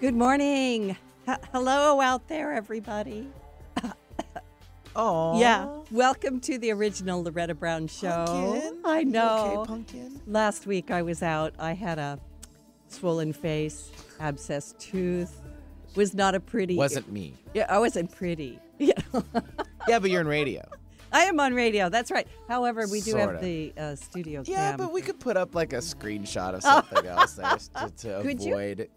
Good morning. H- hello out there, everybody. Oh, Yeah, welcome to the original Loretta Brown show. Pumpkin. I know. Okay, pumpkin. Last week I was out. I had a swollen face, abscessed tooth. Was not a pretty. Wasn't me. Yeah, I wasn't pretty. You know? Yeah, but you're in radio. I am on radio. That's right. However, we do have Sorta. the uh, studio Yeah, cam. but we could put up like a screenshot of something else there to, to Could you? avoid.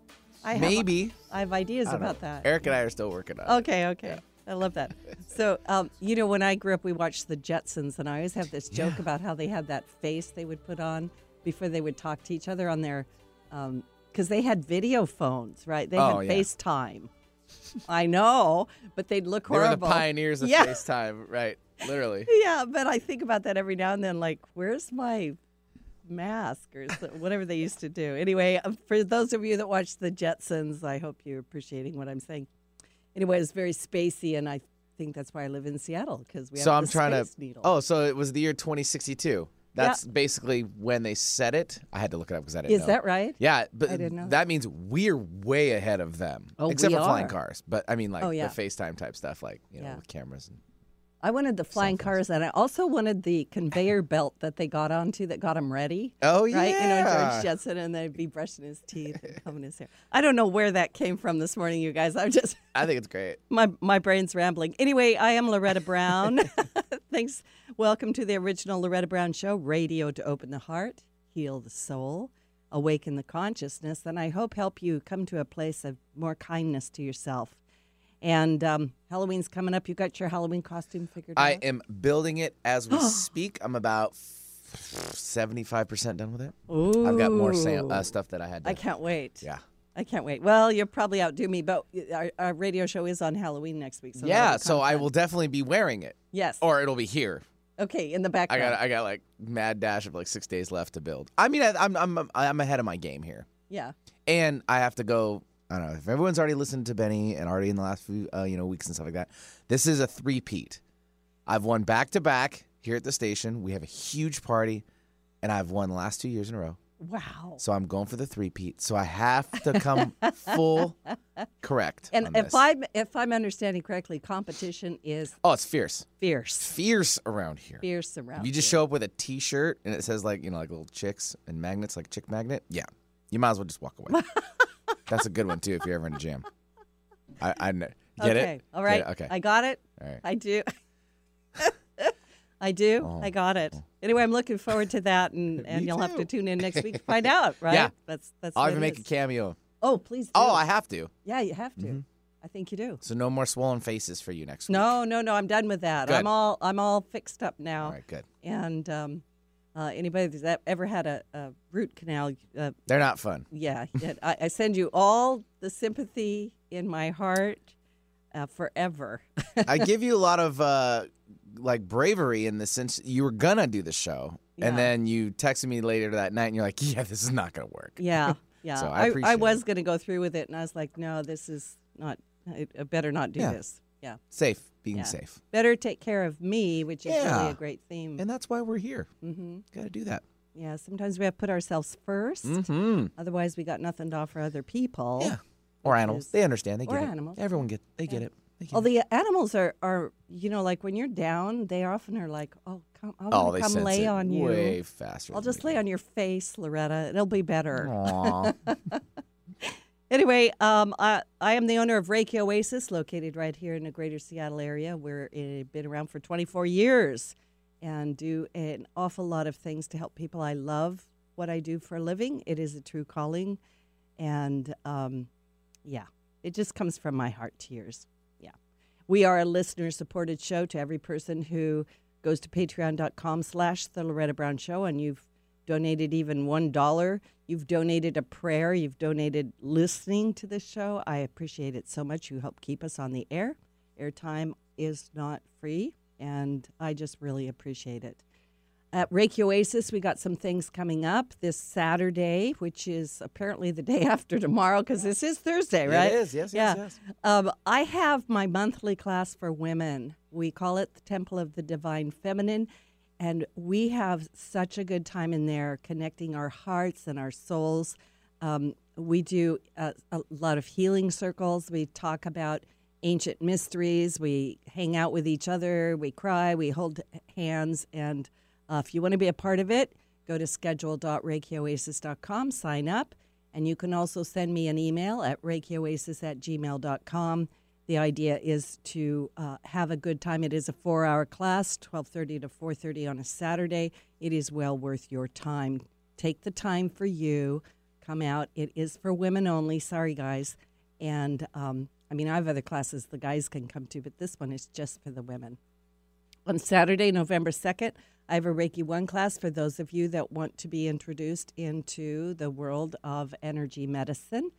I have, Maybe. I have ideas I about know. that. Eric and I are still working on it. Okay, okay. I love that. So, um, you know, when I grew up, we watched the Jetsons, and I always have this joke Yeah. about how they had that face they would put on before they would talk to each other on their, because they had video phones, right? They Oh, had yeah. FaceTime. I know, but they'd look horrible. They were the pioneers of Yeah. FaceTime, right? Literally. Yeah, but I think about that every now and then. Like, where's my mask or whatever they used to do? Anyway, uh, for those of you that watch the Jetsons, I hope you're appreciating what I'm saying. Anyway, it's very spacey, and I think that's why I live in Seattle because we have So I'm trying to. needle. Oh, so it was the year 2062. That's basically when they said it. I had to look it up because I didn't is know. that right? Yeah, but I didn't know that means we're way ahead of them. Oh, except for flying cars. But I mean, like Oh, yeah. the FaceTime type stuff, like you know, Yeah. with cameras. And, I wanted the flying cars, and I also wanted the conveyor belt that they got onto that got him ready. oh yeah. Right, you know. George Jetson, and they'd be brushing his teeth and combing his hair. I don't know where that came from this morning, you guys. I'm just I think it's great. my my brain's rambling. Anyway, I am Loretta Brown. Thanks. Welcome to the original Loretta Brown Show, radio to open the heart, heal the soul, awaken the consciousness, and I hope help you come to a place of more kindness to yourself. And um, Halloween's coming up. You got your Halloween costume figured out? I am building it as we speak. I'm about 75% done with it. Ooh. I've got more sam- uh, stuff that I had to. I can't wait. Yeah. I can't wait. Well, you'll probably outdo me, but our, our radio show is on Halloween next week. So yeah, so I will definitely be wearing it. Yes. Or it'll be here. okay, in the I got I got like mad dash of like six days left to build. I mean, I, I'm I'm I'm ahead of my game here, yeah. and I have to go. I don't know if everyone's already listened to Benny and already in the last few uh, you know weeks and stuff like that. This is a three-peat. I've won back to back here at the station. We have a huge party, and I've won the last two years in a row. Wow. So I'm going for the three-peat. So I have to come full correct. And if. I'm if I'm understanding correctly, competition is oh, it's fierce, fierce, fierce around here. fierce around. If you just show up with a T-shirt and it says like you know like little chicks and magnets, like chick magnet, yeah, you might as well just walk away. That's a good one too if you're ever in a jam. I, I kn- get okay. it. All right. Get it? Okay. I got it. All right. I do. I do. Oh. I got it. Anyway, I'm looking forward to that, and, and you'll have to tune in next week to find out. Right? Yeah. That's that's. I'll even make a cameo. Oh, please. Do. Oh, I have to. yeah, you have to. Mm-hmm. I think you do. So no more swollen faces for you next week. No, no, no. I'm done with that. Good. I'm all I'm all fixed up now. All right, good. And um, uh, anybody that ever had a, a root canal, uh, They're not fun. yeah, I, I send you all the sympathy in my heart uh, forever. I give you a lot of uh, like bravery in the sense you were gonna do the show, Yeah. and then you texted me later that night, and you're like, "Yeah, this is not gonna work." yeah, yeah. So I, I appreciate was it. to go through with it, and I was like, no, this is not. I, I better not do Yeah. this. Yeah, Safe, being Yeah. safe, better take care of me, which is really a great theme. and that's why we're here. Mm-hmm. Got to do that. Yeah, sometimes we have to put ourselves 1st Mm-hmm. Otherwise, we got nothing to offer other people. Yeah. Or animals. is- They understand. They or get it. animals. Everyone get. They get it. They get Well, it. the animals are, are you know, like when you're down, they often are like, oh, come, I Oh, they come lay on you. way faster. I'll just lay on your face, Loretta. It'll be better. do. Anyway, um, I, I am the owner of Reiki Oasis, located right here in the greater Seattle area. We're been around for 24 years and do an awful lot of things to help people. I love what I do for a living. It is a true calling. And um, yeah, it just comes from my heart tears. Yeah. We are a listener supported show to every person who goes to patreon.com slash the Loretta Brown Show and you've donated even one dollar. You've donated a prayer. You've donated listening to this show. I appreciate it so much. You help keep us on the air. Airtime is not free, and I just really appreciate it. At Reiki Oasis, we got some things coming up this Saturday, which is apparently the day after tomorrow because this is Thursday, right? It is. Yes. Yeah. Yes. Yes. Um, I have my monthly class for women. We call it the Temple of the Divine Feminine. And we have such a good time in there connecting our hearts and our souls. Um, we do uh, a lot of healing circles. We talk about ancient mysteries. We hang out with each other. We cry. We hold hands. And uh, if you want to be a part of it, go to schedule.reikioasis.com, sign up, and you can also send me an email at reikioasis at gmail.com. The idea is to uh, have a good time. It is a four-hour class, 12:30 to 4:30 on a Saturday. It is well worth your time. Take the time for you. Come out. It is for women only. Sorry, guys. And um, I mean, I have other classes the guys can come to, but this one is just for the women. On Saturday, November 2nd, I have a Reiki 1 class for those of you that want to be introduced into the world of energy medicine.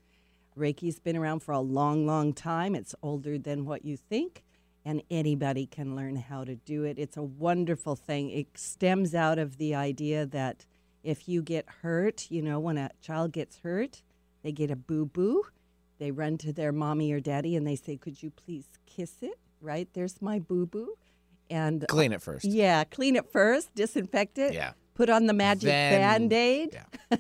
Reiki's been around for a long, long time. It's older than what you think, and anybody can learn how to do it. It's a wonderful thing. It stems out of the idea that if you get hurt, you know, when a child gets hurt, they get a boo boo. They run to their mommy or daddy and they say, Could you please kiss it? Right? There's my boo boo. And uh, Clean it first. yeah, clean it first, disinfect it. Yeah. Put on the magic band aid.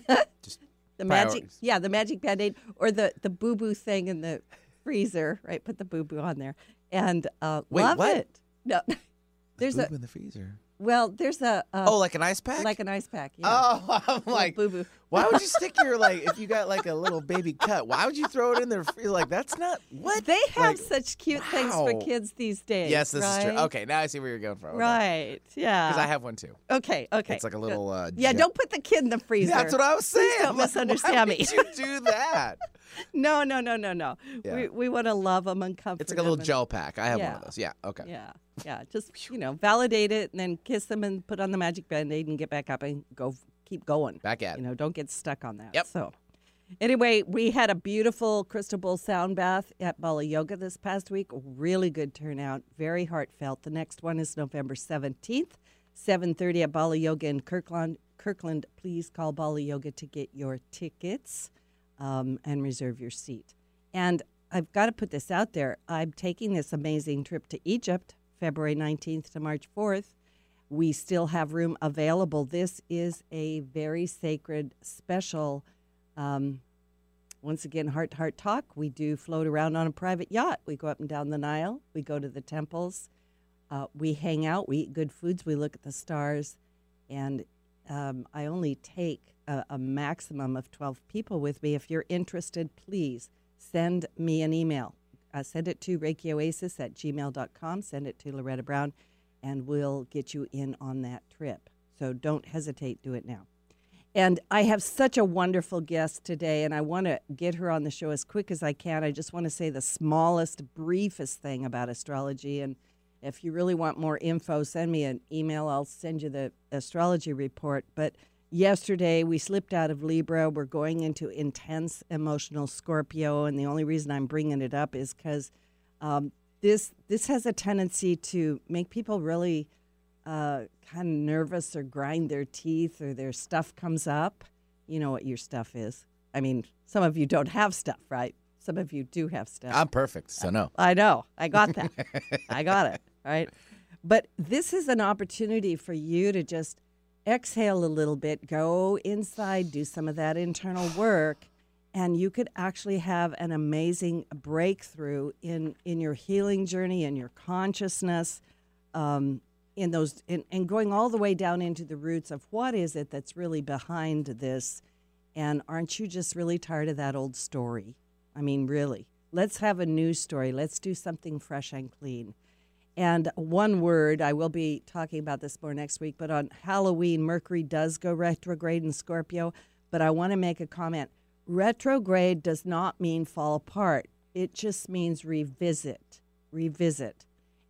Yeah. Just The magic, Priorities. yeah, the magic band aid, or the the boo boo thing in the freezer, right? Put the boo boo on there, and uh, Wait, love what? it. No, there's a in the freezer. Well, there's a, a Oh, like an ice pack? like an ice pack. Yeah. Oh, I'm like, boo boo. why would you stick your like if you got like a little baby cut? Why would you throw it in there? Feel like that's not what They have like, such cute things for kids these days. Yes, this is true. Okay, now I see where you're going from. Right. Yeah. Because I have one too. Okay. Okay. It's like a little. Uh, Yeah. jet- Don't put the kid in the freezer. That's what I was saying. don't I'm like, misunderstand why me. Would you do that? No. No. No. No. No. Yeah. We we want to love them and comfort. It's like a little gel pack. I have one of those. Yeah. Okay. Yeah, yeah. Just you know, validate it and then kiss them and put on the magic band-aid and get back up and go keep going. Back at You know, don't get stuck on that. Yep. So anyway, we had a beautiful crystal bowl sound bath at Bala Yoga this past week. Really good turnout, very heartfelt. The next one is November 17th, 7:30 at Bala Yoga in Kirkland. Kirkland, please call Bala Yoga to get your tickets um, and reserve your seat. And I've got to put this out there. I'm taking this amazing trip to Egypt, February 19th to March 4th. We still have room available. This is a very sacred, special, um, once again, heart to heart talk. We do float around on a private yacht. We go up and down the Nile. We go to the temples. Uh, we hang out. We eat good foods. We look at the stars. And um, I only take a, a maximum of 12 people with me. If you're interested, please send me an email. Uh, send it to reikioasis at gmail.com. Send it to Loretta Brown, and we'll get you in on that trip. So don't hesitate, do it now. And I have such a wonderful guest today, and I want to get her on the show as quick as I can. I just want to say the smallest, briefest thing about astrology. And if you really want more info, send me an email. I'll send you the astrology report. But yesterday we slipped out of Libra. We're going into intense emotional Scorpio, and the only reason I'm bringing it up is because um, this this has a tendency to make people really uh, kind of nervous or grind their teeth or their stuff comes up. You know what your stuff is. I mean, some of you don't have stuff, right? Some of you do have stuff. I'm perfect, so no. I know. I got that. I got it. Right. But this is an opportunity for you to just exhale a little bit, go inside, do some of that internal work, and you could actually have an amazing breakthrough in, in your healing journey, in your consciousness, um, in those, and going all the way down into the roots of what is it that's really behind this. And aren't you just really tired of that old story? I mean, really. Let's have a new story. Let's do something fresh and clean. And one word, I will be talking about this more next week, but on Halloween, Mercury does go retrograde in Scorpio. But I want to make a comment. Retrograde does not mean fall apart, it just means revisit, revisit.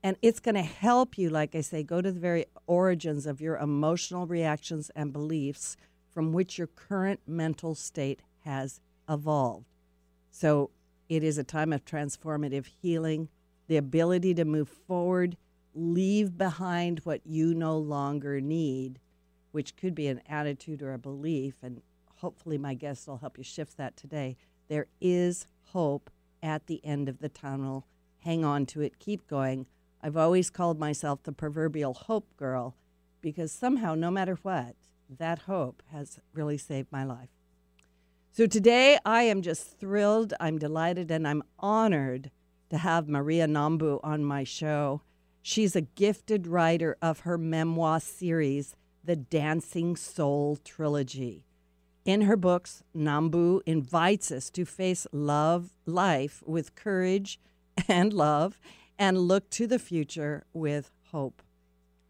And it's going to help you, like I say, go to the very origins of your emotional reactions and beliefs from which your current mental state has evolved. So it is a time of transformative healing, the ability to move forward, leave behind what you no longer need, which could be an attitude or a belief. And hopefully, my guest will help you shift that today. There is hope at the end of the tunnel. Hang on to it, keep going. I've always called myself the proverbial hope girl because somehow, no matter what, that hope has really saved my life. So today I am just thrilled, I'm delighted, and I'm honored to have Maria Nhambu on my show. She's a gifted writer of her memoir series, The Dancing Soul Trilogy. In her books, Nhambu invites us to face love, life with courage and love, and look to the future with hope.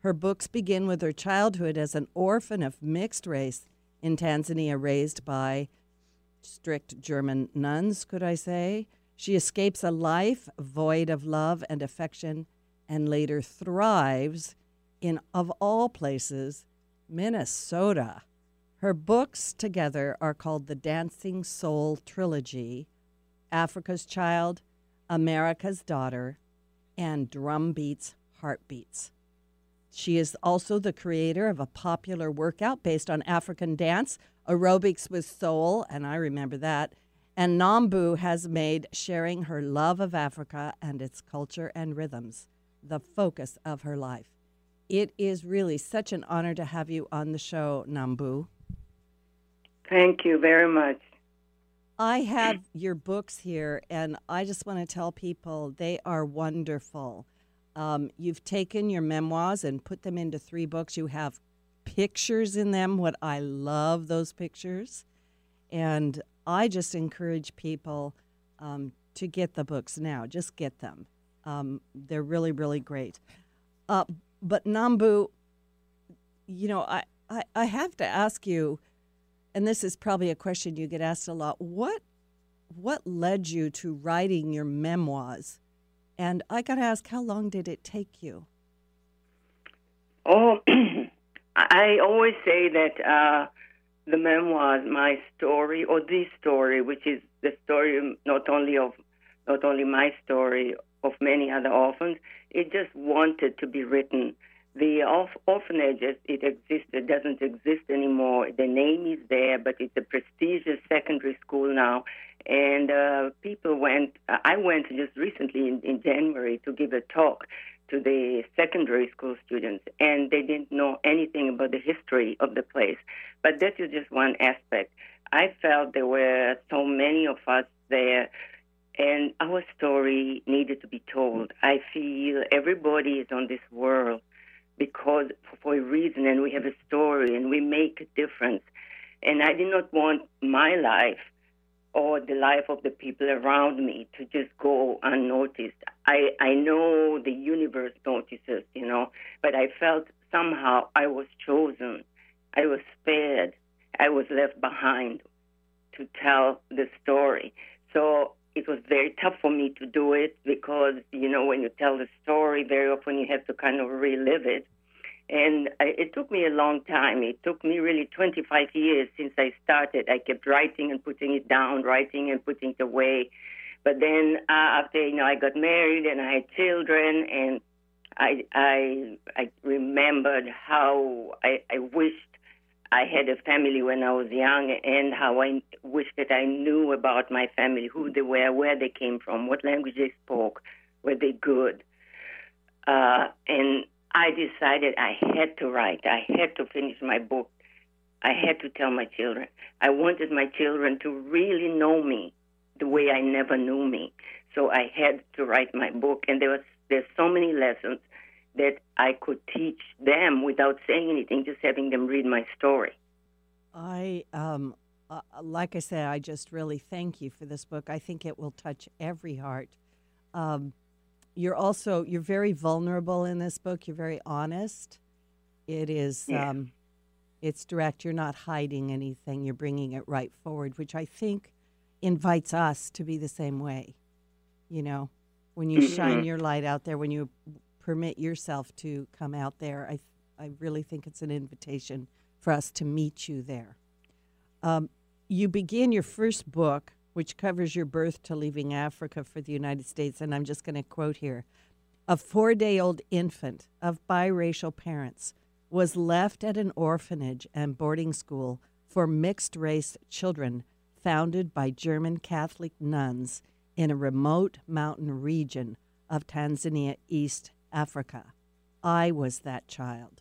Her books begin with her childhood as an orphan of mixed race in Tanzania, raised by strict German nuns, could I say. She escapes a life void of love and affection and later thrives in, of all places, Minnesota. Her books together are called the Dancing Soul Trilogy Africa's Child, America's Daughter, and Drumbeats Heartbeats. She is also the creator of a popular workout based on African dance, Aerobics with Soul, and I remember that. And Nhambu has made sharing her love of Africa and its culture and rhythms the focus of her life. It is really such an honor to have you on the show, Nhambu. Thank you very much. I have your books here, and I just want to tell people they are wonderful. Um, you've taken your memoirs and put them into three books. You have pictures in them. What I love those pictures, and I just encourage people um, to get the books now. Just get them. Um, they're really, really great. Uh, but Nhambu, you know, I, I, I have to ask you, and this is probably a question you get asked a lot. What what led you to writing your memoirs? And I got to ask, how long did it take you? Oh, I always say that uh, the memoirs, my story, or this story, which is the story not only of not only my story of many other orphans, it just wanted to be written. The orph- orphanage, as it existed, doesn't exist anymore. The name is there, but it's a prestigious secondary school now. And uh, people went, I went just recently in, in January to give a talk to the secondary school students, and they didn't know anything about the history of the place. But that is just one aspect. I felt there were so many of us there and our story needed to be told. I feel everybody is on this world because for a reason, and we have a story, and we make a difference. And I did not want my life or the life of the people around me to just go unnoticed. I, I know the universe notices, you know, but I felt somehow I was chosen. I was spared. I was left behind to tell the story. So it was very tough for me to do it because you know when you tell the story very often you have to kind of relive it and it took me a long time. It took me really 25 years since i started. I kept writing and putting it down writing and putting it away. But then uh, after you know i got married and i had children and i i i remembered how i i wished I had a family when I was young, and how I wished that I knew about my family, who they were, where they came from, what language they spoke, were they good. Uh, and I decided I had to write. I had to finish my book. I had to tell my children. I wanted my children to really know me the way I never knew me. So I had to write my book, and there was there's so many lessons that I could teach them without saying anything, just having them read my story. I, um, uh, like I said, I just really thank you for this book. I think it will touch every heart. Um, you're also you're very vulnerable in this book. You're very honest. It is. Yeah. Um, it's direct. You're not hiding anything. You're bringing it right forward, which I think invites us to be the same way. You know, when you shine Mhm. your light out there, when you permit yourself to come out there, I I really think it's an invitation for us to meet you there. Um, you begin your first book, which covers your birth to leaving Africa for the United States, and I'm just going to quote here: "A four-day-old infant of biracial parents was left at an orphanage and boarding school for mixed-race children, founded by German Catholic nuns in a remote mountain region of Tanzania, East Africa. I was that child."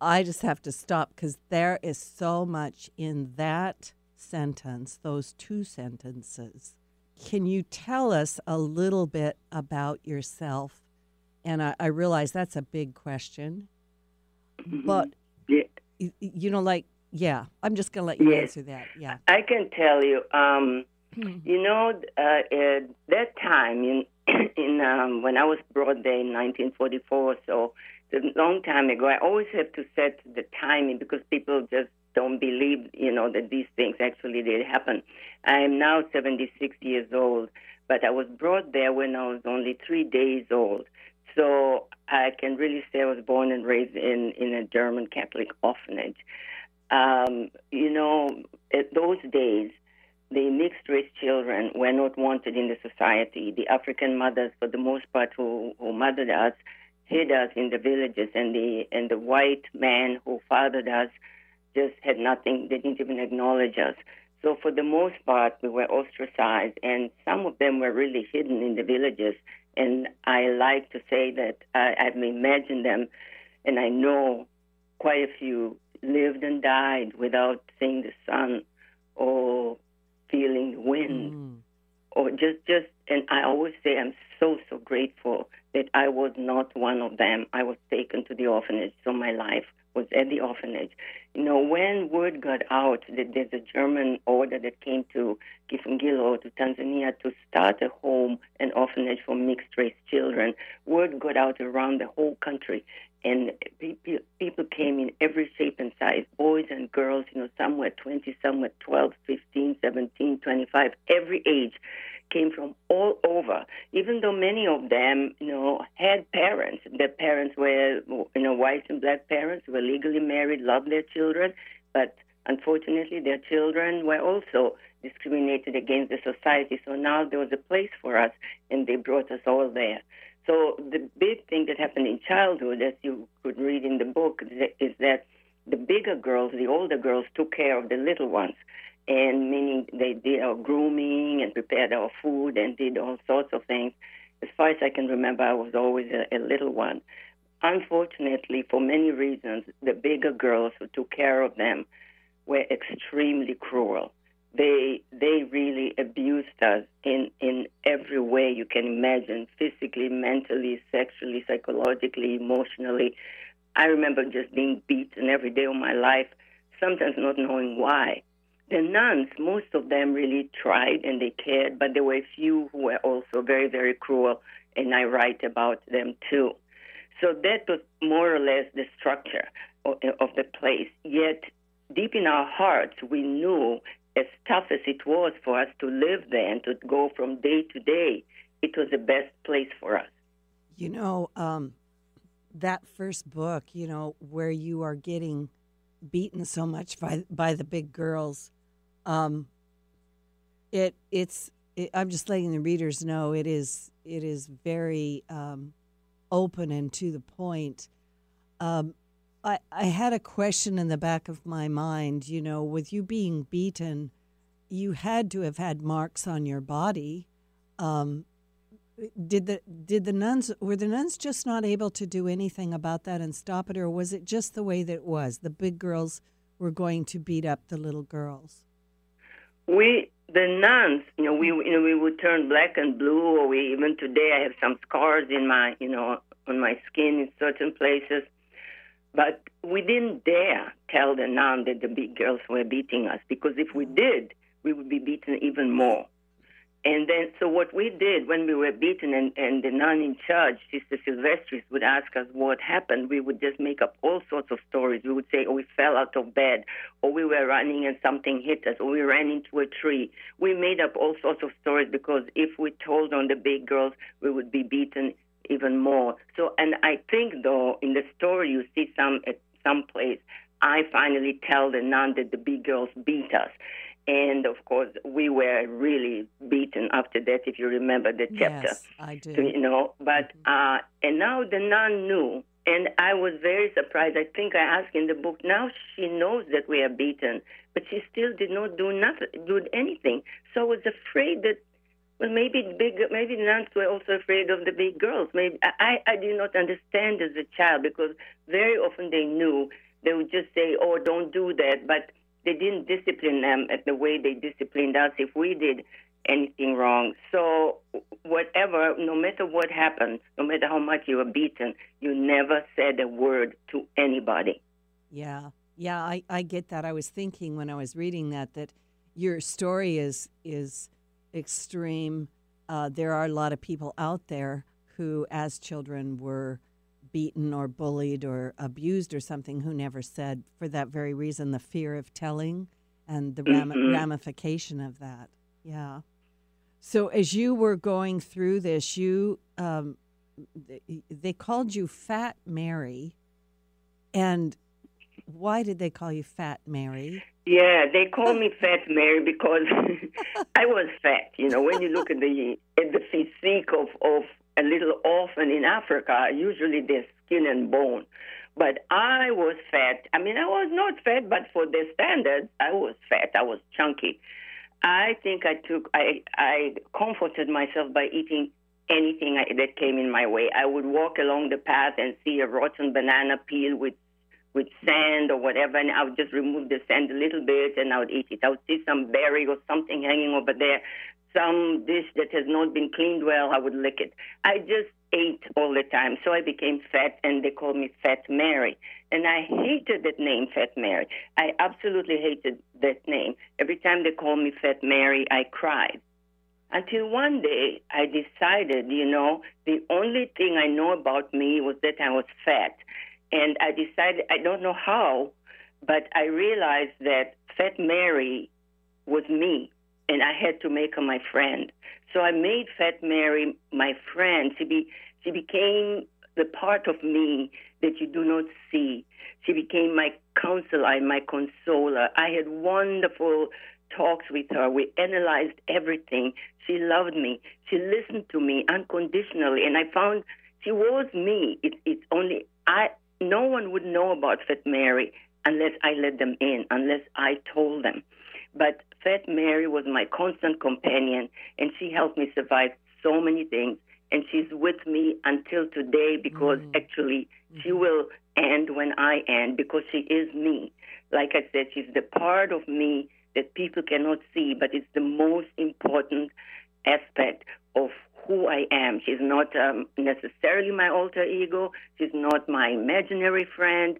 I just have to stop because there is so much in that sentence, those two sentences, can you tell us a little bit about yourself? And I, I realize that's a big question, but Yeah. y- y- you know, like, yeah, I'm just going to let you Yes. answer that. Yeah. I can tell you, um, you know, uh, at that time in in um, when I was brought there in 1944, so a long time ago. I always have to set the timing because people just don't believe, you know, that these things actually did happen. I am now 76 years old, but I was brought there when I was only three days old. So I can really say I was born and raised in in a German Catholic orphanage. Um, you know, at those days, the mixed race children were not wanted in the society. The African mothers, for the most part, who, who mothered us, hid us in the villages, and the and the white man who fathered us just had nothing. They didn't even acknowledge us. So for the most part, we were ostracized, and some of them were really hidden in the villages. And I like to say that I, I've imagined them, and I know quite a few lived and died without seeing the sun or feeling the wind Mm. or just just and I always say I'm so so grateful that I was not one of them. I was taken to the orphanage, so my life was at the orphanage. You know, when word got out that there's a German order that came to Kifungilo to Tanzania to start a home, an orphanage for mixed race children, word got out around the whole country. And people, people came in every shape and size, boys and girls, you know, some were 20, some were 12, 15, 17, 25, every age came from all over, even though many of them, you know, had parents. Their parents were, you know, white and black parents were legally married, loved their children, but unfortunately their children were also discriminated against the society. So now there was a place for us, and they brought us all there. So the big thing that happened in childhood, as you could read in the book, is that the bigger girls, the older girls, took care of the little ones and meaning they did our grooming and prepared our food and did all sorts of things. As far as I can remember, I was always a, a little one. Unfortunately, for many reasons, the bigger girls who took care of them were extremely cruel. They they really abused us in in every way you can imagine, physically, mentally, sexually, psychologically, emotionally. I remember just being beaten every day of my life, sometimes not knowing why. The nuns, most of them really tried and they cared, but there were a few who were also very, very cruel, and I write about them too. So that was more or less the structure of, of the place. Yet, deep in our hearts, we knew, as tough as it was for us to live there and to go from day to day, it was the best place for us. You know, um, that first book, you know, where you are getting beaten so much by by the big girls, um, it it's it, I'm just letting the readers know it is it is very um, open and to the point. Um, I I had a question in the back of my mind. You know, with you being beaten, you had to have had marks on your body. Um, did the did the nuns were the nuns just not able to do anything about that and stop it or was it just the way that it was the big girls were going to beat up the little girls We the nuns, you know, we you know we would turn black and blue, or we even today I have some scars in my you know on my skin in certain places, but we didn't dare tell the nun that the big girls were beating us because if we did, we would be beaten even more. And then, so what we did when we were beaten, and, and the nun in charge, Sister Silvestris, would ask us what happened, we would just make up all sorts of stories. We would say, oh, we fell out of bed, or we were running and something hit us, or we ran into a tree. We made up all sorts of stories because if we told on the big girls, we would be beaten even more. So, and I think, though, in the story, you see some at some place, I finally tell the nun that the big girls beat us. And of course, we were really beaten after that, if you remember the chapter. yes i do You know, but uh, and now the nun knew, and I was very surprised. I think I asked in the book. Now she knows that we are beaten, but she still did not do nothing, do anything. So I was afraid that, well, maybe big, maybe the nuns were also afraid of the big girls. Maybe I, I did not understand as a child because very often they knew they would just say, "Oh, don't do that," but they didn't discipline them at the way they disciplined us if we did anything wrong. So whatever, no matter what happened, no matter how much you were beaten, you never said a word to anybody. Yeah, yeah, I, I get that. I was thinking when I was reading that that your story is is extreme. Uh, there are a lot of people out there who, as children, were beaten or bullied or abused or something who never said for that very reason the fear of telling and the ram- Mhm. ramification of that yeah so as you were going through this you um, they called you fat mary and why did they call you fat mary Yeah, they call me Fat Mary because I was fat. You know, when you look at the at the physique of of a little orphan in Africa, usually they're skin and bone. But I was fat. I mean, I was not fat, but for their standards, I was fat. I was chunky. I think I took I I comforted myself by eating anything I, that came in my way. I would walk along the path and see a rotten banana peel with with sand or whatever, and I would just remove the sand a little bit and I would eat it. I would see some berry or something hanging over there, some dish that has not been cleaned well, I would lick it. I just ate all the time, so I became fat, and they called me Fat Mary. And I hated that name, Fat Mary. I absolutely hated that name. Every time they called me Fat Mary, I cried. Until one day, I decided, you know, the only thing I know about me was that I was fat. And I decided, I don't know how, but I realized that Fat Mary was me, and I had to make her my friend. So I made Fat Mary my friend. She, be, she became the part of me that you do not see. She became my counselor and my consoler. I had wonderful talks with her. We analyzed everything. She loved me. She listened to me unconditionally, and I found she was me. It, it's only I. No one would know about Fat Mary unless I let them in, unless I told them. But Fat Mary was my constant companion, and she helped me survive so many things. And she's with me until today because Mm. actually she will end when I end because she is me. Like I said, she's the part of me that people cannot see, but it's the most important aspect of who I am. She's not um, necessarily my alter ego. She's not my imaginary friend.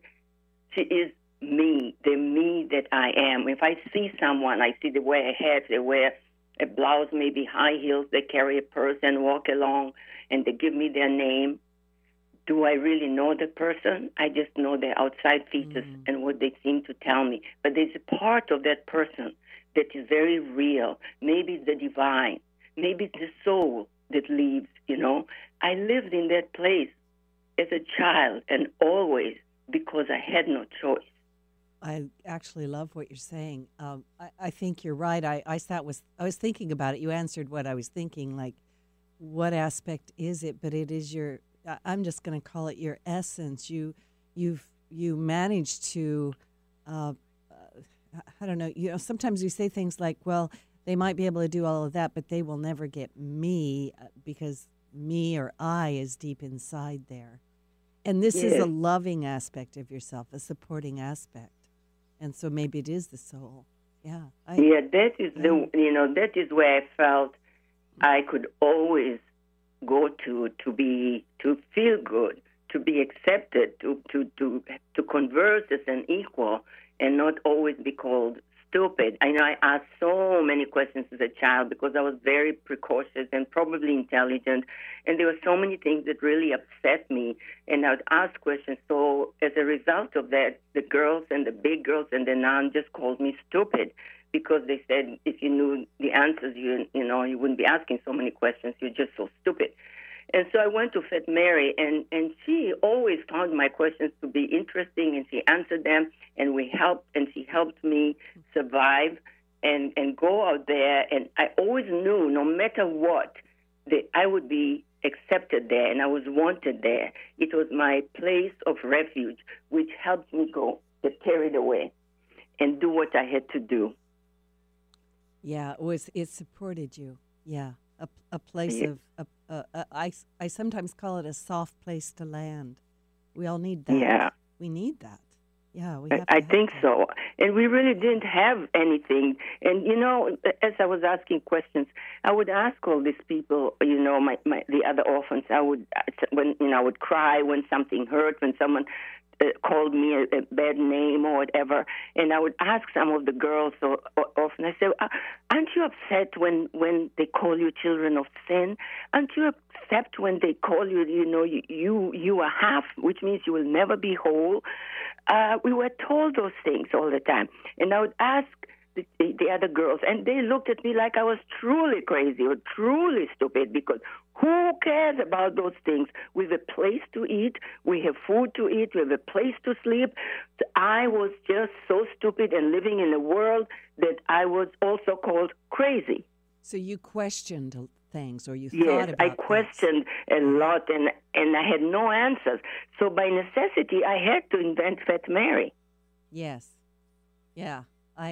She is me, the me that I am. If I see someone, I see they wear a hat, they wear a blouse, maybe high heels, they carry a purse and walk along, and they give me their name. Do I really know the person? I just know their outside features Mm. and what they seem to tell me. But there's a part of that person that is very real. Maybe it's the divine. Maybe it's the soul that lives, you know. I lived in that place as a child and always because I had no choice. I actually love what you're saying. Um, I, I think you're right. I, I sat was I was thinking about it. You answered what I was thinking. Like, what aspect is it? But it is your. I'm just going to call it your essence. You, you've you managed to. Uh, uh, I don't know. You know, sometimes we say things like, "Well, they might be able to do all of that, but they will never get me uh, because me or I is deep inside there." And this is a loving aspect of yourself, a supporting aspect. And so maybe it is the soul. Yeah. I, Yeah, that is the you know that is where I felt I could always go to to be to feel good, to be accepted, to to to to converse as an equal, and not always be called stupid. I know I asked so many questions as a child because I was very precocious and probably intelligent, and there were so many things that really upset me, and I would ask questions. So as a result of that, the girls and the big girls and the nun just called me stupid because they said if you knew the answers, you you know you wouldn't be asking so many questions. You're just so stupid. And so I went to Fat Mary, and and she always found my questions to be interesting, and she answered them, and we helped, and she helped me survive and and go out there. And I always knew, no matter what, that I would be accepted there, and I was wanted there. It was my place of refuge, which helped me go get carried away and do what I had to do. yeah, it was. It supported you. Yeah, a, a place Yeah. of. A, I I sometimes call it a soft place to land. We all need that. Yeah. We need that. Yeah, we I, have to I think that. so. And we really didn't have anything. And you know, as I was asking questions, I would ask all these people, you know, my, my the other orphans. I would when you know, I would cry when something hurt, when someone called me a, a bad name or whatever. And I would ask some of the girls or, or often. I say, "Uh, "Aren't you upset when when they call you children of sin? Aren't you upset when they call you, you know, you you, you are half, which means you will never be whole?" uh, we were told those things all the time. And I would ask the, the other girls, and they looked at me like I was truly crazy or truly stupid because who cares about those things? We have a place to eat, we have food to eat, we have a place to sleep. I was just so stupid and living in a world that I was also called crazy. So you questioned things, or you Yes, thought about it. I things. questioned a lot, and and I had no answers. So by necessity, I had to invent Fat Mary. Yes, yeah, I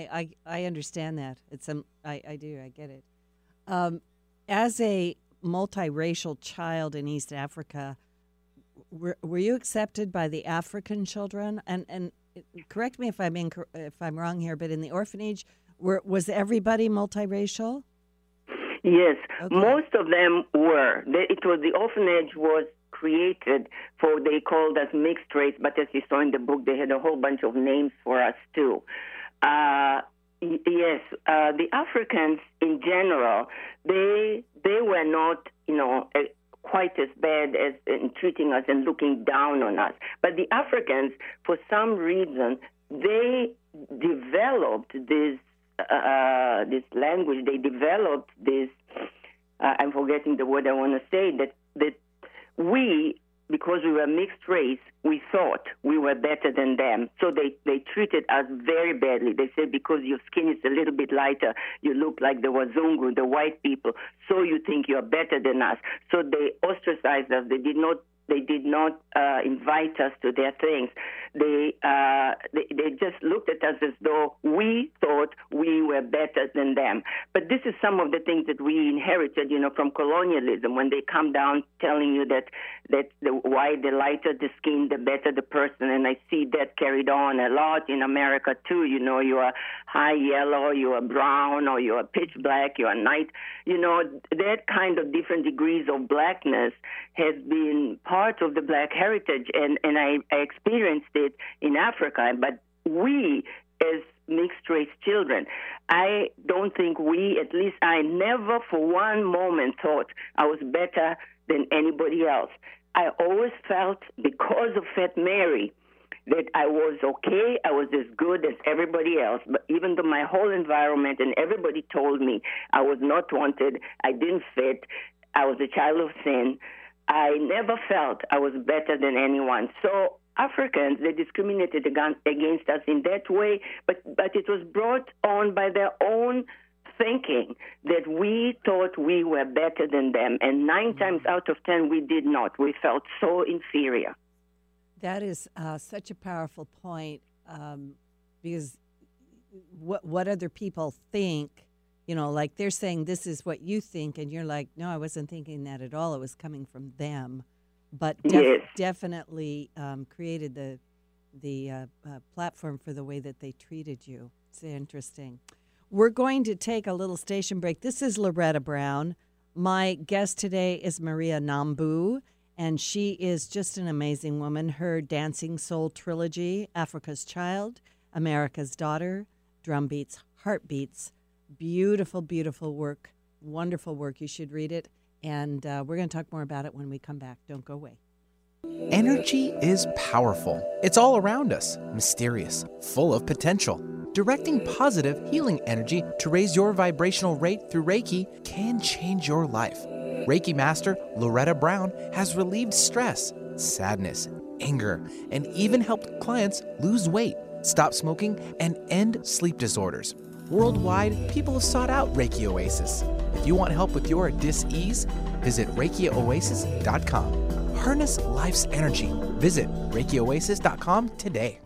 I, I understand that. It's um, I I do, I get it. Um, as a multiracial child in East Africa, were were you accepted by the African children? And and correct me if I'm if I'm wrong here, but in the orphanage, were was everybody multiracial? Yes, Okay. most of them were. It was the orphanage was created for they called us mixed race, but as you saw in the book, they had a whole bunch of names for us too. Uh, yes, uh, the Africans in general, they they were not, you know. Uh, Quite as bad as in treating us and looking down on us. But the Africans, for some reason, they developed this uh, this language. They developed this. Uh, I'm forgetting the word I want to say. That that we, because we were mixed race, we thought we were better than them. So they they treated us very badly. They said because your skin is a little bit lighter, you look like the Wazungu, the white people. So you think you're better than us. So they ostracized us. They did not they did not uh, invite us to their things. They, uh, they they just looked at us as though we thought we were better than them. But this is some of the things that we inherited, you know, from colonialism. When they come down telling you that that the why the lighter the skin, the better the person, and I see that carried on a lot in America too. You know, you are high yellow, you are brown, or you are pitch black, you are night. You know, that kind of different degrees of blackness has been part of the black heritage, and and I, I experienced it in Africa. But we, as mixed race children, I don't think we, at least I never for one moment thought I was better than anybody else. I always felt because of Fat Mary that I was okay, I was as good as everybody else. But even though my whole environment and everybody told me I was not wanted, I didn't fit, I was a child of sin, I never felt I was better than anyone. So Africans, they discriminated against, us in that way, but, but it was brought on by their own thinking that we thought we were better than them. And 9 times out of 10, we did not. We felt so inferior. That is uh, such a powerful point um, because what what other people think, you know, like they're saying this is what you think, and you're like, no, I wasn't thinking that at all. It was coming from them, but def- Yes. definitely um, created the the uh, uh, platform for the way that they treated you. It's interesting. We're going to take a little station break. This is Loretta Brown. My guest today is Maria Nhambu, and she is just an amazing woman. Her Dancing Soul trilogy, Africa's Child, America's Daughter, Drumbeats, Heartbeats, beautiful, beautiful work, wonderful work. You should read it. And uh, we're going to talk more about it when we come back. Don't go away. Energy is powerful. It's all around us, mysterious, full of potential. Directing positive, healing energy to raise your vibrational rate through Reiki can change your life. Reiki Master Loretta Brown has relieved stress, sadness, anger, and even helped clients lose weight, stop smoking, and end sleep disorders. Worldwide, people have sought out Reiki Oasis. If you want help with your dis-ease, visit ReikiOasis.com. Harness life's energy. Visit ReikiOasis.com today.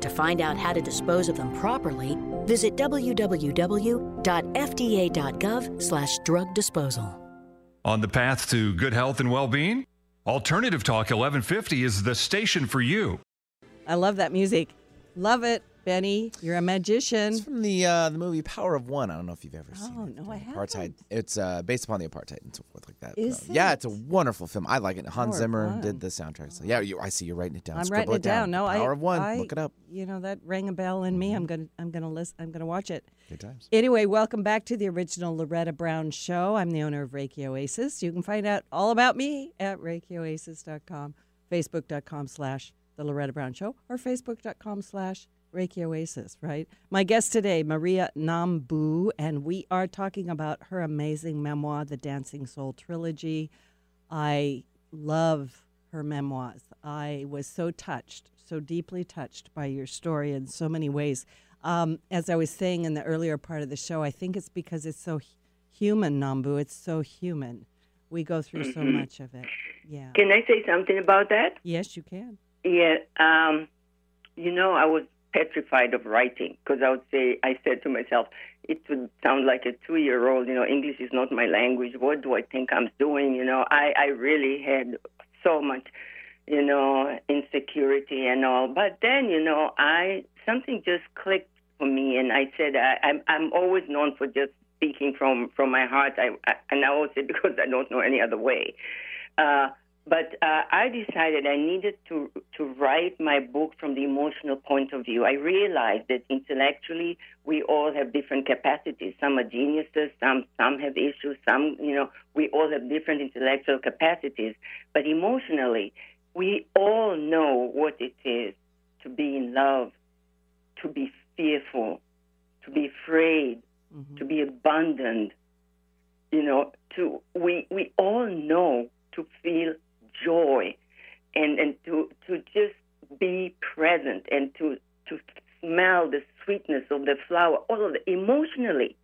To find out how to dispose of them properly, visit www.fda.gov slash drug disposal. On the path to good health and well-being, Alternative Talk 1150 is the station for you. I love that music. Love it, Benny. You're a magician. It's from the uh, the movie Power of One. I don't know if you've ever Oh, seen it. no, I Apartheid. haven't. It's uh, based upon the apartheid and so forth like that. Is Uh, Yeah, it's a wonderful film. I like it. Hans Power Zimmer One. did the soundtrack. So yeah, you, I see you're writing it down. I'm Scribble writing it down. No, Power I of One. I- Look it up. You know that rang a bell in me. I'm gonna I'm gonna listen. I'm gonna watch it. Good times. Anyway, welcome back to the original Loretta Brown Show. I'm the owner of Reiki Oasis. You can find out all about me at ReikiOasis.com, Facebook.com slash The Loretta Brown Show, or Facebook.com slash Reiki Oasis, right? My guest today, Maria Nhambu, and we are talking about her amazing memoir, The Dancing Soul Trilogy. I love her memoirs. I was so touched, so deeply touched by your story in so many ways. Um, as I was saying in the earlier part of the show, I think it's because it's so human, Nhambu. It's so human. We go through so much of it. Yeah. Can I say something about that? Yes, you can. Yeah, um, you know, I was petrified of writing because I would say, I said to myself, it would sound like a two year old, you know, English is not my language. What do I think I'm doing? You know, I, I really had so much, you know, insecurity and all. But then, you know, I, something just clicked for me and I said, I, I'm, I'm always known for just speaking from, from my heart. I, I, and I always say because I don't know any other way. Uh, but uh, I decided I needed to to write my book from the emotional point of view. I realized that intellectually we all have different capacities. Some are geniuses, some some have issues, some you know we all have different intellectual capacities. But emotionally, we all know what it is to be in love, to be fearful, to be afraid, to be abandoned. You know, to we we all know to feel joy and and to to just be present and to to smell the sweetness of the flower all of the emotionally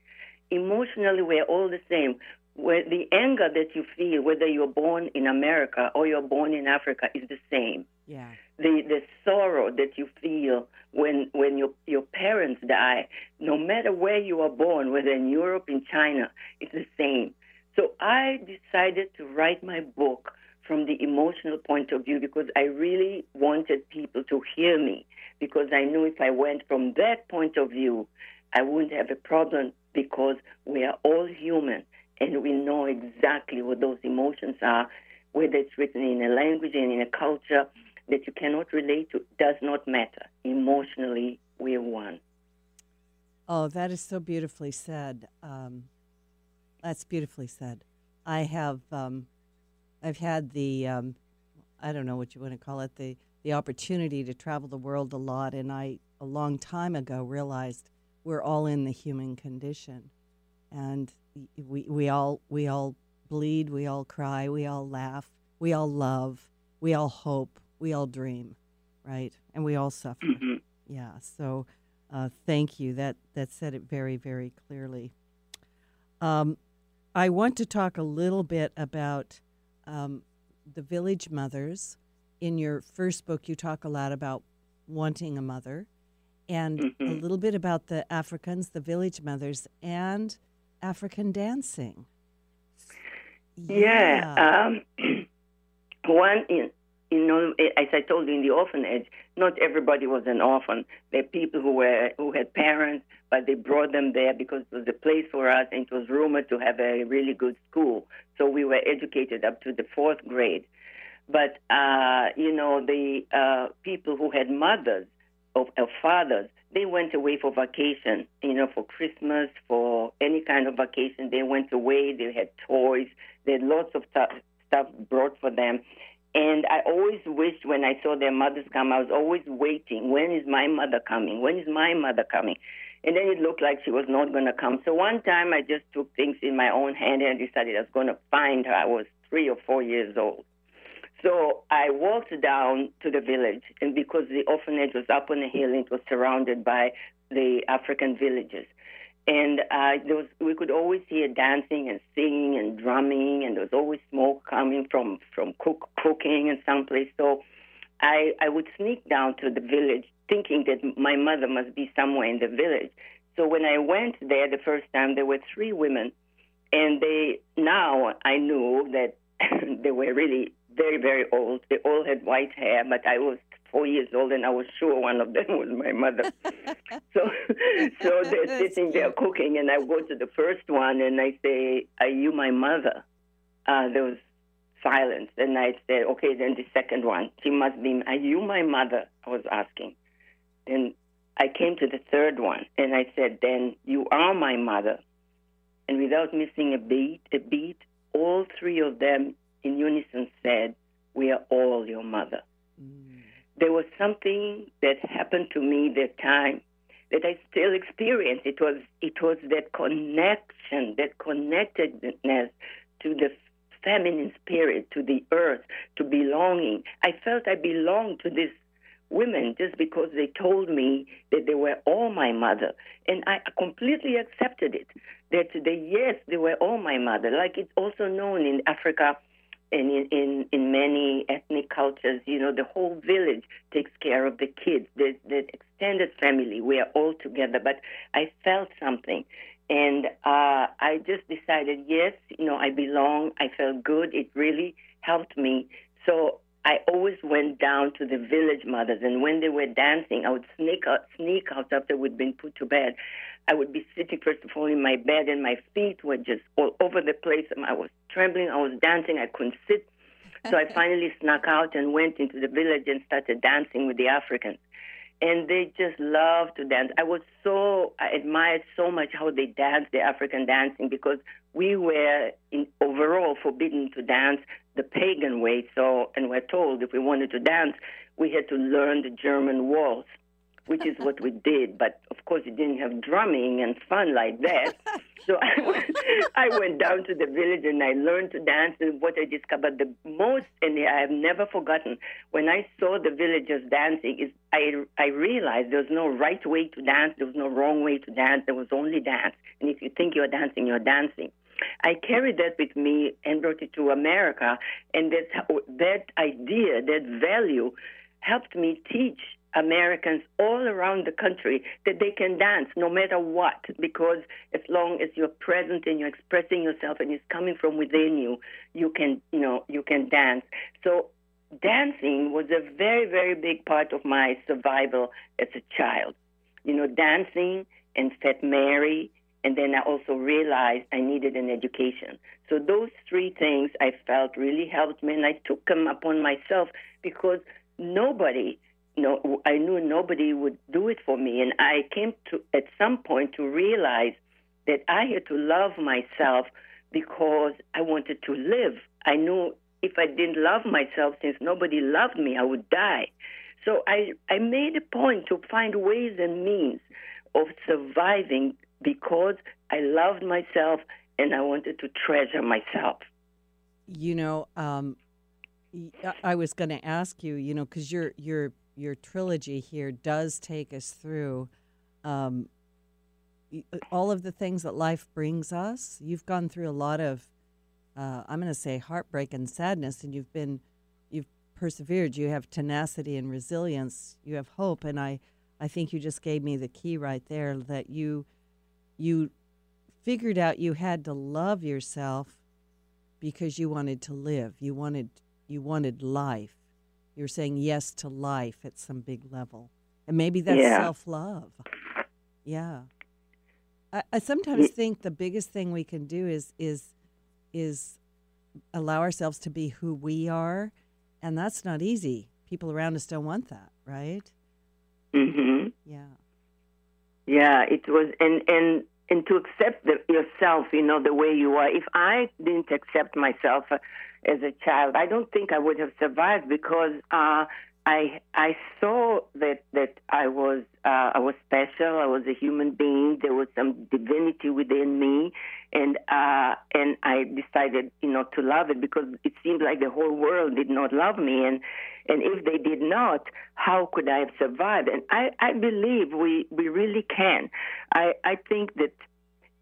emotionally we're all the same where the anger that you feel whether you're born in america or you're born in africa is the same Yeah. the the sorrow that you feel when when your your parents die, no matter where you are born, whether in Europe, in China, it's the same. So I decided to write my book from the emotional point of view because I really wanted people to hear me because I knew if I went from that point of view, I wouldn't have a problem because we are all human and we know exactly what those emotions are, whether it's written in a language and in a culture that you cannot relate to does not matter. Emotionally, we're one. Oh, that is so beautifully said. Um, that's beautifully said. I have, um, I've had the, um, I don't know what you want to call it, the the opportunity to travel the world a lot, and I a long time ago realized we're all in the human condition, and we we all we all bleed, we all cry, we all laugh, we all love, we all hope, we all dream, right, and we all suffer. Mhm. Yeah. So, uh, thank you. That that said it very very clearly. Um, I want to talk a little bit about um, the village mothers. In your first book, you talk a lot about wanting a mother, and a Mhm. little bit about the Africans, the village mothers, and African dancing. Yeah. Um, one in you know, as I told you in the orphanage, not everybody was an orphan. There are people who were who had parents, but they brought them there because it was a place for us, and it was rumored to have a really good school. So we were educated up to the fourth grade. But uh, you know, the uh, people who had mothers or, fathers, they went away for vacation. You know, for Christmas, for any kind of vacation, they went away. They had toys. They had lots of stuff, stuff brought for them. And I always wished when I saw their mothers come, I was always waiting. When is my mother coming? When is my mother coming? And then it looked like she was not going to come. So one time I just took things in my own hand and decided I was going to find her. I was three or four years old. So I walked down to the village, and because the orphanage was up on a hill, it was surrounded by the African villages. And uh, there was, we could always hear dancing and singing and drumming, and there was always smoke coming from from cook, cooking and someplace. So I I would sneak down to the village, thinking that my mother must be somewhere in the village. So when I went there the first time, there were three women, and they now I knew that they were really very very old. They all had white hair, but I was four years old, and I was sure one of them was my mother. so, so they're That's sitting there cooking, and I go to the first one, and I say, "Are you my mother?" Uh, there was silence, and I said, "Okay." Then the second one, she must be. Are you my mother? I was asking. Then I came to the third one, and I said, "Then you are my mother." And without missing a beat, a beat, all three of them in unison said, "We are all your mother." Mm. there was something that happened to me that time that I still experience. It was it was that connection, that connectedness to the feminine spirit, to the earth, to belonging. I felt I belonged to these women just because they told me that they were all my mother, and I completely accepted it. That they yes, they were all my mother. Like it's also known in Africa and in, in, in many ethnic cultures, you know, the whole village takes care of the kids, the, the extended family. We are all together. But I felt something. And uh, I just decided, yes, you know, I belong. I felt good. It really helped me. So I always went down to the village mothers. And when they were dancing, I would sneak out, sneak out after we'd been put to bed. I would be sitting, first of all, in my bed, and my feet were just all over the place. And I was trembling. I was dancing. I couldn't sit. So I finally snuck out and went into the village and started dancing with the Africans. And they just love to dance. I was so, I admired so much how they danced, the African dancing, because we were in, overall forbidden to dance the pagan way. So, and we're told if we wanted to dance, we had to learn the German waltz which is what we did. But of course, it didn't have drumming and fun like that. so I went, I went down to the village and I learned to dance. And what I discovered the most, and I have never forgotten, when I saw the villagers dancing, is I I realized there was no right way to dance. There was no wrong way to dance. There was only dance. And if you think you're dancing, you're dancing. I carried that with me and brought it to America, and that that idea, that value, helped me teach Americans all around the country that they can dance no matter what, because as long as you're present and you're expressing yourself and it's coming from within you, you can, you know, you can dance. So dancing was a very, very big part of my survival as a child. You know, dancing and Fat Mary, and then I also realized I needed an education. So those three things I felt really helped me, and I took them upon myself because nobody no, I knew nobody would do it for me, and I came to at some point to realize that I had to love myself because I wanted to live. I knew if I didn't love myself, since nobody loved me, I would die. So I I made a point to find ways and means of surviving because I loved myself and I wanted to treasure myself. You know, um, I was going to ask you, you know, because your your your trilogy here does take us through, um, all of the things that life brings us. You've gone through a lot of, uh, I'm going to say, heartbreak and sadness, and you've been, you've persevered. You have tenacity and resilience. You have hope, and I, I think you just gave me the key right there that you, you figured out you had to love yourself because you wanted to live. You wanted, you wanted life. You're saying yes to life at some big level, and maybe that's Yeah. self love. Yeah. I, I sometimes think the biggest thing we can do is is is allow ourselves to be who we are, and that's not easy. People around us don't want that, right? hmm Yeah. Yeah, it was, and and and to accept the, yourself, you know, the way you are. If I didn't accept myself uh, as a child, I don't think I would have survived because uh, I I saw that that I was uh, I was special. I was a human being. There was some divinity within me, and uh, and I decided, you know, to love it because it seemed like the whole world did not love me, and and if they did not, how could I have survived? And I I believe we we really can. I I think that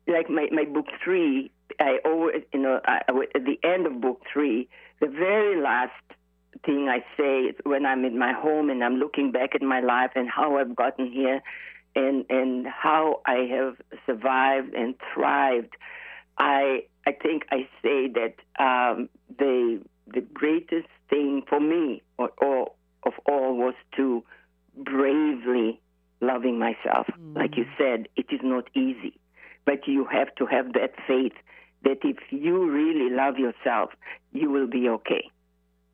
like my, my book three, I always, you know, I, at the end of book three, the very last thing I say when I'm in my home and I'm looking back at my life and how I've gotten here and, and how I have survived and thrived. I, I think I say that um, the, the greatest thing for me or, or of all was to bravely loving myself. Like you said, it is not easy but you have to have that faith that if you really love yourself, you will be okay.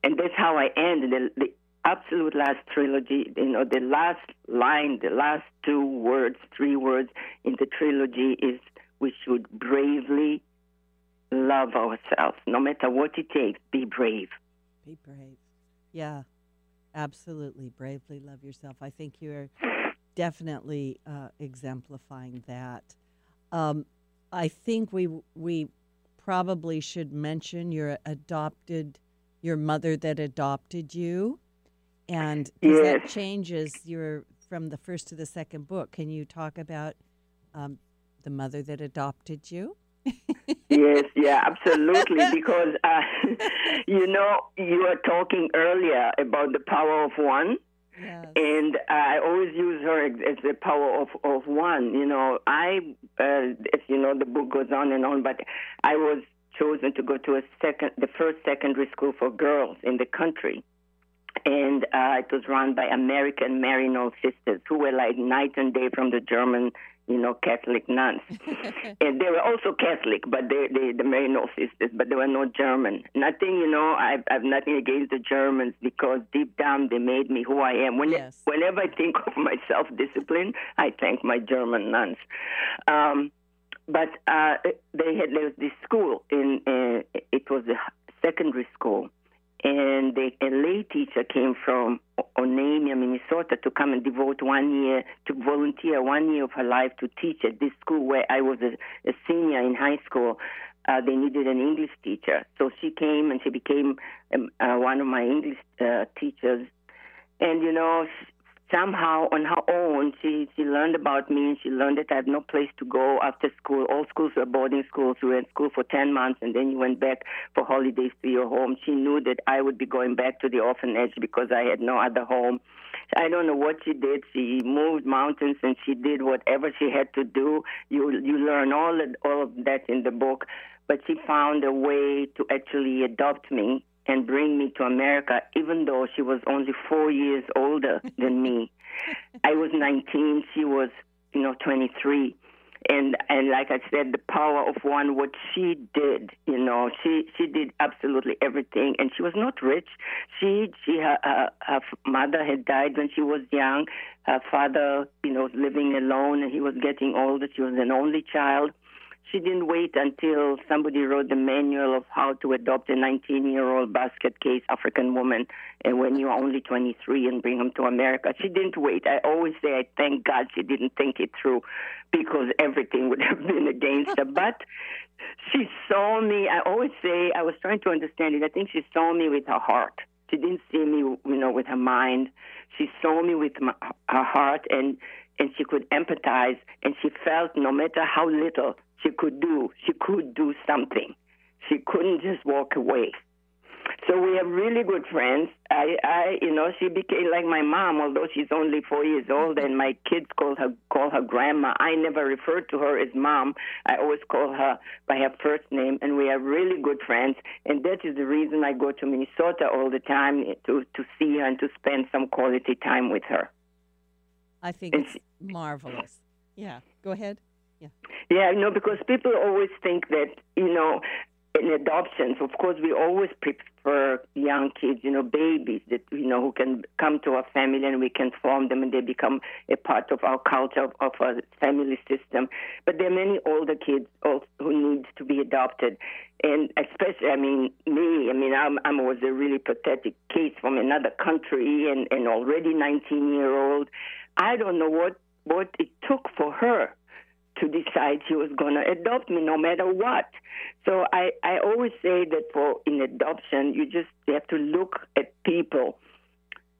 And that's how I end the, the absolute last trilogy. You know, the last line, the last two words, three words in the trilogy is we should bravely love ourselves. No matter what it takes, be brave. Be brave. Yeah, absolutely. Bravely love yourself. I think you're definitely uh, exemplifying that. Um, I think we we probably should mention your adopted, your mother that adopted you, and 'cause that changes your from the first to the second book. Can you talk about um, the mother that adopted you? yes, yeah, absolutely. Because uh, you know, you were talking earlier about the power of one. Yes. and I always use her as as the power of, of one. You know, I, uh, as you know, the book goes on and on, but I was chosen to go to a second, the first secondary school for girls in the country. And uh, it was run by American Maryknoll sisters who were like night and day from the German, you know, Catholic nuns. and they were also Catholic, but they, they the Maryknoll sisters, but they were not German. Nothing, you know, I, I have nothing against the Germans because deep down they made me who I am. When, Yes. Whenever I think of my self-discipline, I thank my German nuns. Um, but uh, they had this school in uh, it was a secondary school, and they, a lay teacher came from Onamia, Minnesota, to come and devote one year to volunteer one year of her life to teach at this school where I was a, a senior in high school. Uh, they needed an English teacher, so she came and she became um, uh, one of my English uh, teachers. And you know, somehow on her own, she she learned about me and she learned that I had no place to go after school. All schools were boarding schools. You were in school for ten months and then you went back for holidays to your home. She knew that I would be going back to the orphanage because I had no other home. I don't know what she did. She moved mountains and she did whatever she had to do. You you learn all of, all of that in the book, but she found a way to actually adopt me and bring me to America, even though she was only four years older than me. I was 19, she was, you know, 23. And and like I said, the power of one, what she did, you know, she she did absolutely everything, and she was not rich. She she her, her, her mother had died when she was young. Her father, you know, was living alone, and he was getting older. She was an only child she didn't wait until somebody wrote the manual of how to adopt a 19 year old basket case African woman and when you're only 23 and bring them to America. She didn't wait. I always say I thank God she didn't think it through because everything would have been against her. But she saw me. I always say I was trying to understand it. I think she saw me with her heart. She didn't see me, you know, with her mind. She saw me with my, her heart, and and she could empathize, and she felt no matter how little she could do, she could do something. She couldn't just walk away. So we have really good friends. I, I, you know, she became like my mom, although she's only four years old, and my kids call her call her grandma. I never refer to her as mom. I always call her by her first name, and we are really good friends. And that is the reason I go to Minnesota all the time to to see her and to spend some quality time with her. I think it's marvelous. Yeah, go ahead. Yeah. Yeah, no, because people always think that you know in adoptions, of course, we always prefer young kids, you know, babies that you know who can come to our family and we can form them and they become a part of our culture of, of our family system. But there are many older kids who need to be adopted, and especially, I mean, me. I mean, I'm, I was a really pathetic case from another country and, and already 19 year old. I don't know what what it took for her to decide she was going to adopt me no matter what. So I, I always say that for in adoption, you just have to look at people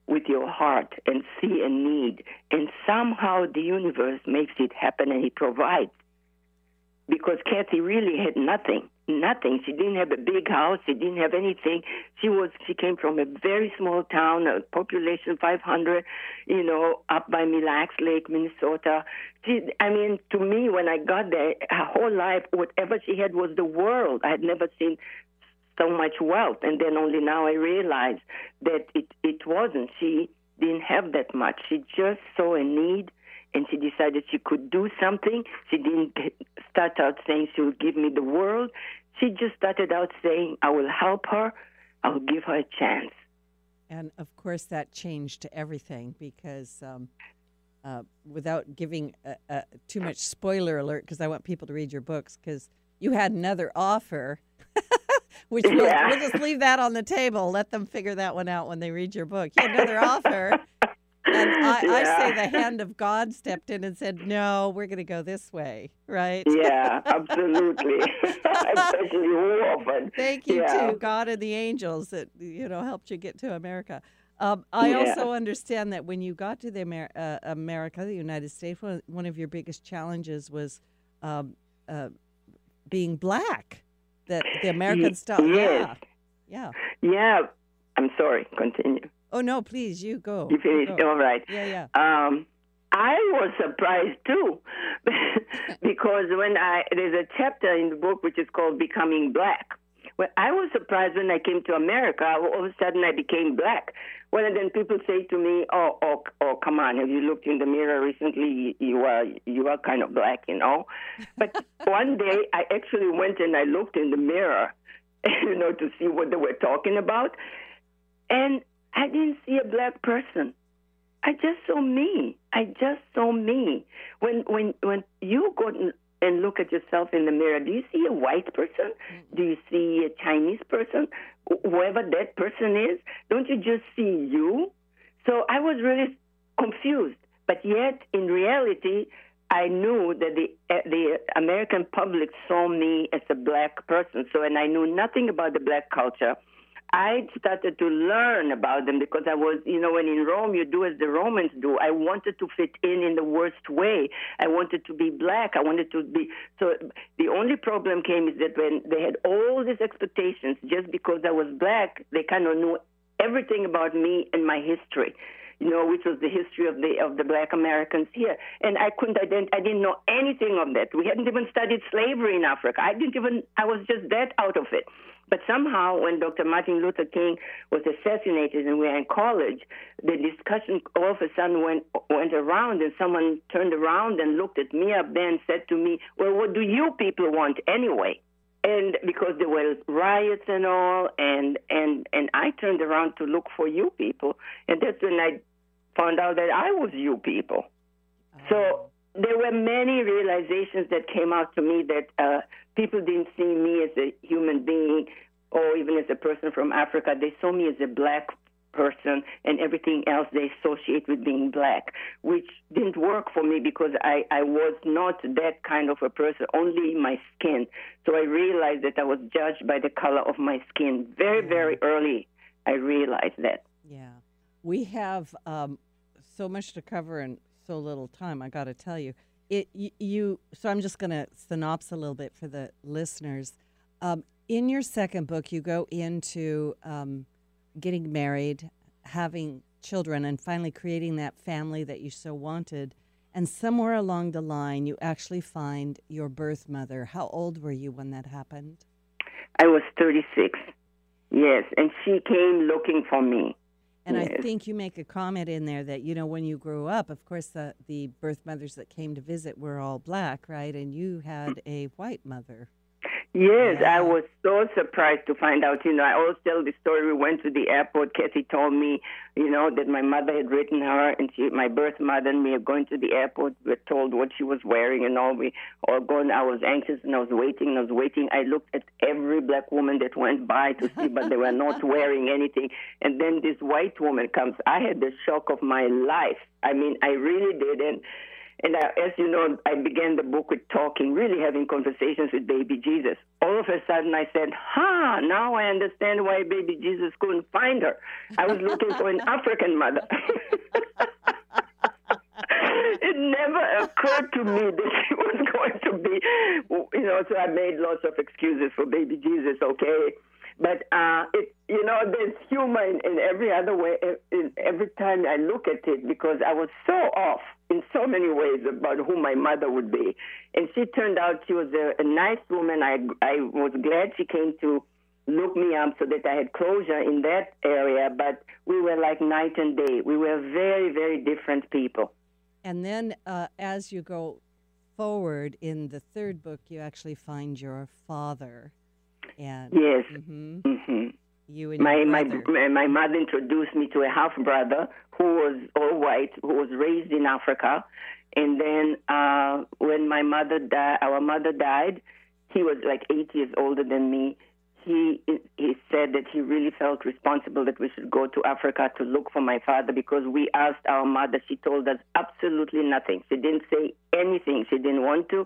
with your heart and see a need. And somehow the universe makes it happen and he provides. Because Kathy really had nothing nothing. She didn't have a big house. She didn't have anything. She was she came from a very small town, a population 500, you know, up by Mille Lacs Lake, Minnesota. She, I mean, to me, when I got there, her whole life, whatever she had was the world. I had never seen so much wealth, and then only now I realize that it it wasn't. She didn't have that much. She just saw a need and she decided she could do something. She didn't start out saying she would give me the world. She just started out saying, I will help her, I will give her a chance. And of course, that changed everything because um, uh, without giving a, a, too much spoiler alert, because I want people to read your books, because you had another offer. which we'll, yeah. we'll, just leave that on the table. Let them figure that one out when they read your book. You had another offer, and I, yeah. I, say the hand of God stepped in and said, "No, we're going to go this way." Right? Yeah, absolutely. Especially often. Thank you yeah. to God and the angels that you know helped you get to America. Um, I yeah. also understand that when you got to the Amer- uh, America, the United States, one, one of your biggest challenges was um, uh, being black. That the American style. Yes. Yeah. Yeah. Yeah. I'm sorry. Continue. Oh no, please, you go. You finished. Go. All right. Yeah, yeah. Um, I was surprised too, because when I there's a chapter in the book which is called "Becoming Black." Well, I was surprised when I came to America. All of a sudden, I became black. Well, and then people say to me, "Oh, oh, oh, come on! Have you looked in the mirror recently? You are you are kind of black, you know." But one day, I actually went and I looked in the mirror, you know, to see what they were talking about, and I didn't see a black person. I just saw me. I just saw me. When when when you go and look at yourself in the mirror, do you see a white person? Do you see a Chinese person? Whoever that person is, don't you just see you? So I was really confused. But yet, in reality, I knew that the uh, the American public saw me as a black person. So, and I knew nothing about the black culture. I started to learn about them because I was, you know, when in Rome you do as the Romans do. I wanted to fit in in the worst way. I wanted to be black. I wanted to be. So the only problem came is that when they had all these expectations, just because I was black, they kind of knew everything about me and my history you know, which was the history of the of the black Americans here. And I couldn't ident- I didn't know anything of that. We hadn't even studied slavery in Africa. I didn't even I was just that out of it. But somehow, when Dr. Martin Luther King was assassinated and we were in college, the discussion all of a sudden went went around, and someone turned around and looked at me up there and said to me, "Well, what do you people want anyway?" And because there were riots and all, and and and I turned around to look for you people, and that's when I found out that I was you people. So. There were many realizations that came out to me that uh, people didn't see me as a human being or even as a person from Africa. They saw me as a black person and everything else they associate with being black, which didn't work for me because I, I was not that kind of a person, only my skin. So I realized that I was judged by the color of my skin. Very, very early, I realized that. Yeah. We have um, so much to cover and so little time. I got to tell you, it you. So I'm just going to synopsis a little bit for the listeners. Um, in your second book, you go into um, getting married, having children, and finally creating that family that you so wanted. And somewhere along the line, you actually find your birth mother. How old were you when that happened? I was 36. Yes, and she came looking for me. And Yes. I think you make a comment in there that you know when you grew up, of course the the birth mothers that came to visit were all black, right? And you had hmm. a white mother. Yes, Yeah. I was so surprised to find out. You know, I always tell the story. We went to the airport. Kathy told me, you know, that my mother had written her, and she, my birth mother and me are going to the airport. We were told what she was wearing and all. We all going. I was anxious and I was waiting. and I was waiting. I looked at every black woman that went by to see, but they were not wearing anything. And then this white woman comes. I had the shock of my life. I mean, I really did. And and I, as you know, I began the book with talking, really having conversations with baby Jesus. All of a sudden, I said, "Ha! Now I understand why baby Jesus couldn't find her. I was looking for an African mother." it never occurred to me that she was going to be, you know. So I made lots of excuses for baby Jesus. Okay, but uh, it, you know, there's humor in, in every other way. In every time I look at it, because I was so off in so many ways about who my mother would be, and she turned out she was a, a nice woman. I I was glad she came to look me up so that I had closure in that area. But we were like night and day. We were very very different people. And then uh, as you go forward in the third book, you actually find your father. And Yes. hmm hmm you and my my my mother introduced me to a half brother who was all white, who was raised in Africa, and then uh, when my mother died, our mother died, he was like eight years older than me. He he said that he really felt responsible that we should go to Africa to look for my father because we asked our mother. She told us absolutely nothing. She didn't say anything. She didn't want to.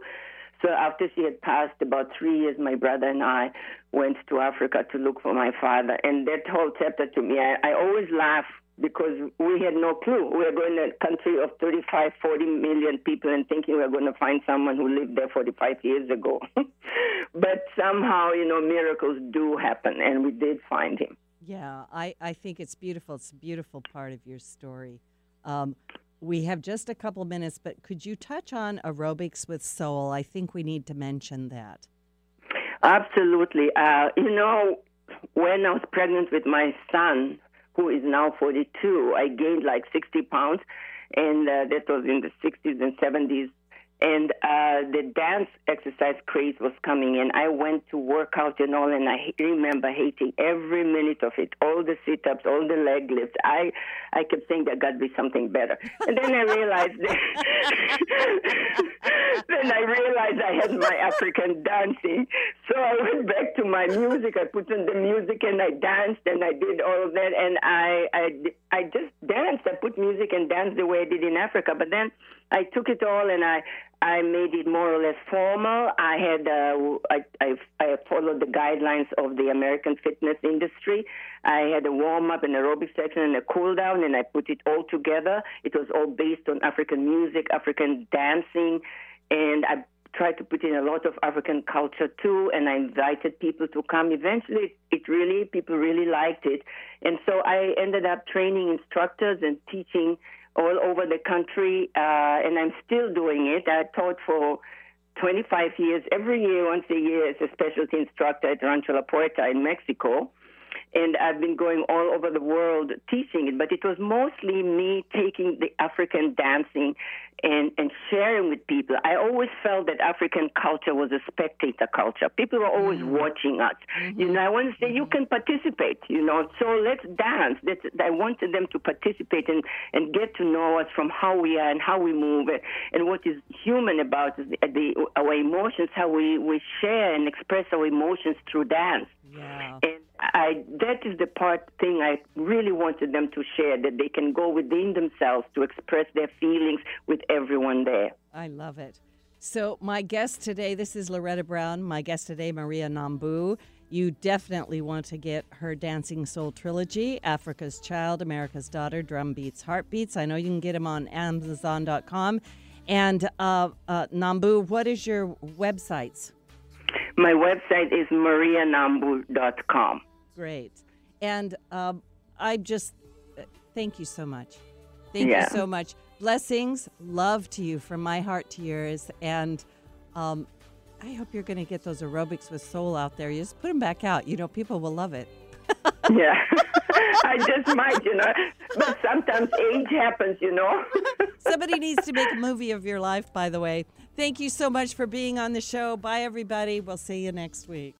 So after she had passed about three years, my brother and I went to Africa to look for my father. And that whole chapter to me, I, I always laugh because we had no clue. We were going to a country of 35, 40 million people and thinking we were going to find someone who lived there 45 years ago. but somehow, you know, miracles do happen, and we did find him. Yeah, I, I think it's beautiful. It's a beautiful part of your story. Um, we have just a couple minutes, but could you touch on aerobics with soul? I think we need to mention that. Absolutely. Uh, you know, when I was pregnant with my son, who is now 42, I gained like 60 pounds, and uh, that was in the 60s and 70s. And uh, the dance exercise craze was coming in. I went to work out and all, and I remember hating every minute of it. All the sit-ups, all the leg lifts. I, I kept saying there got to be something better. And then I realized, then I realized I had my African dancing. So I went back to my music. I put on the music and I danced and I did all of that. And I, I, I just danced. I put music and danced the way I did in Africa. But then I took it all and I, I made it more or less formal. I had uh, I, I, I followed the guidelines of the American fitness industry. I had a warm up, an aerobic section, and a cool down, and I put it all together. It was all based on African music, African dancing, and I tried to put in a lot of African culture too. And I invited people to come. Eventually, it really people really liked it, and so I ended up training instructors and teaching all over the country, uh, and I'm still doing it. I taught for 25 years, every year, once a year, as a specialty instructor at Rancho La Puerta in Mexico. And I've been going all over the world teaching it, but it was mostly me taking the African dancing and, and sharing with people. I always felt that African culture was a spectator culture. People were always mm-hmm. watching us. Mm-hmm. You know, I want to say you mm-hmm. can participate, you know, so let's dance. Let's, I wanted them to participate and, and get to know us from how we are and how we move and, and what is human about the, the, our emotions, how we, we share and express our emotions through dance. Yeah. And I that is the part thing I really wanted them to share that they can go within themselves to express their feelings with everyone there. I love it. So, my guest today, this is Loretta Brown. My guest today, Maria Nhambu. you definitely want to get her Dancing Soul trilogy Africa's Child, America's Daughter, Drum Beats, Heartbeats. I know you can get them on Amazon.com. And uh, uh, Nhambu, what is your websites? My website is marianambu.com. Great. And um, I just uh, thank you so much. Thank Yeah. you so much. Blessings, love to you from my heart to yours. And um, I hope you're going to get those aerobics with soul out there. You just put them back out. You know, people will love it. Yeah. I just might, you know. But sometimes age happens, you know. Somebody needs to make a movie of your life, by the way. Thank you so much for being on the show. Bye, everybody. We'll see you next week.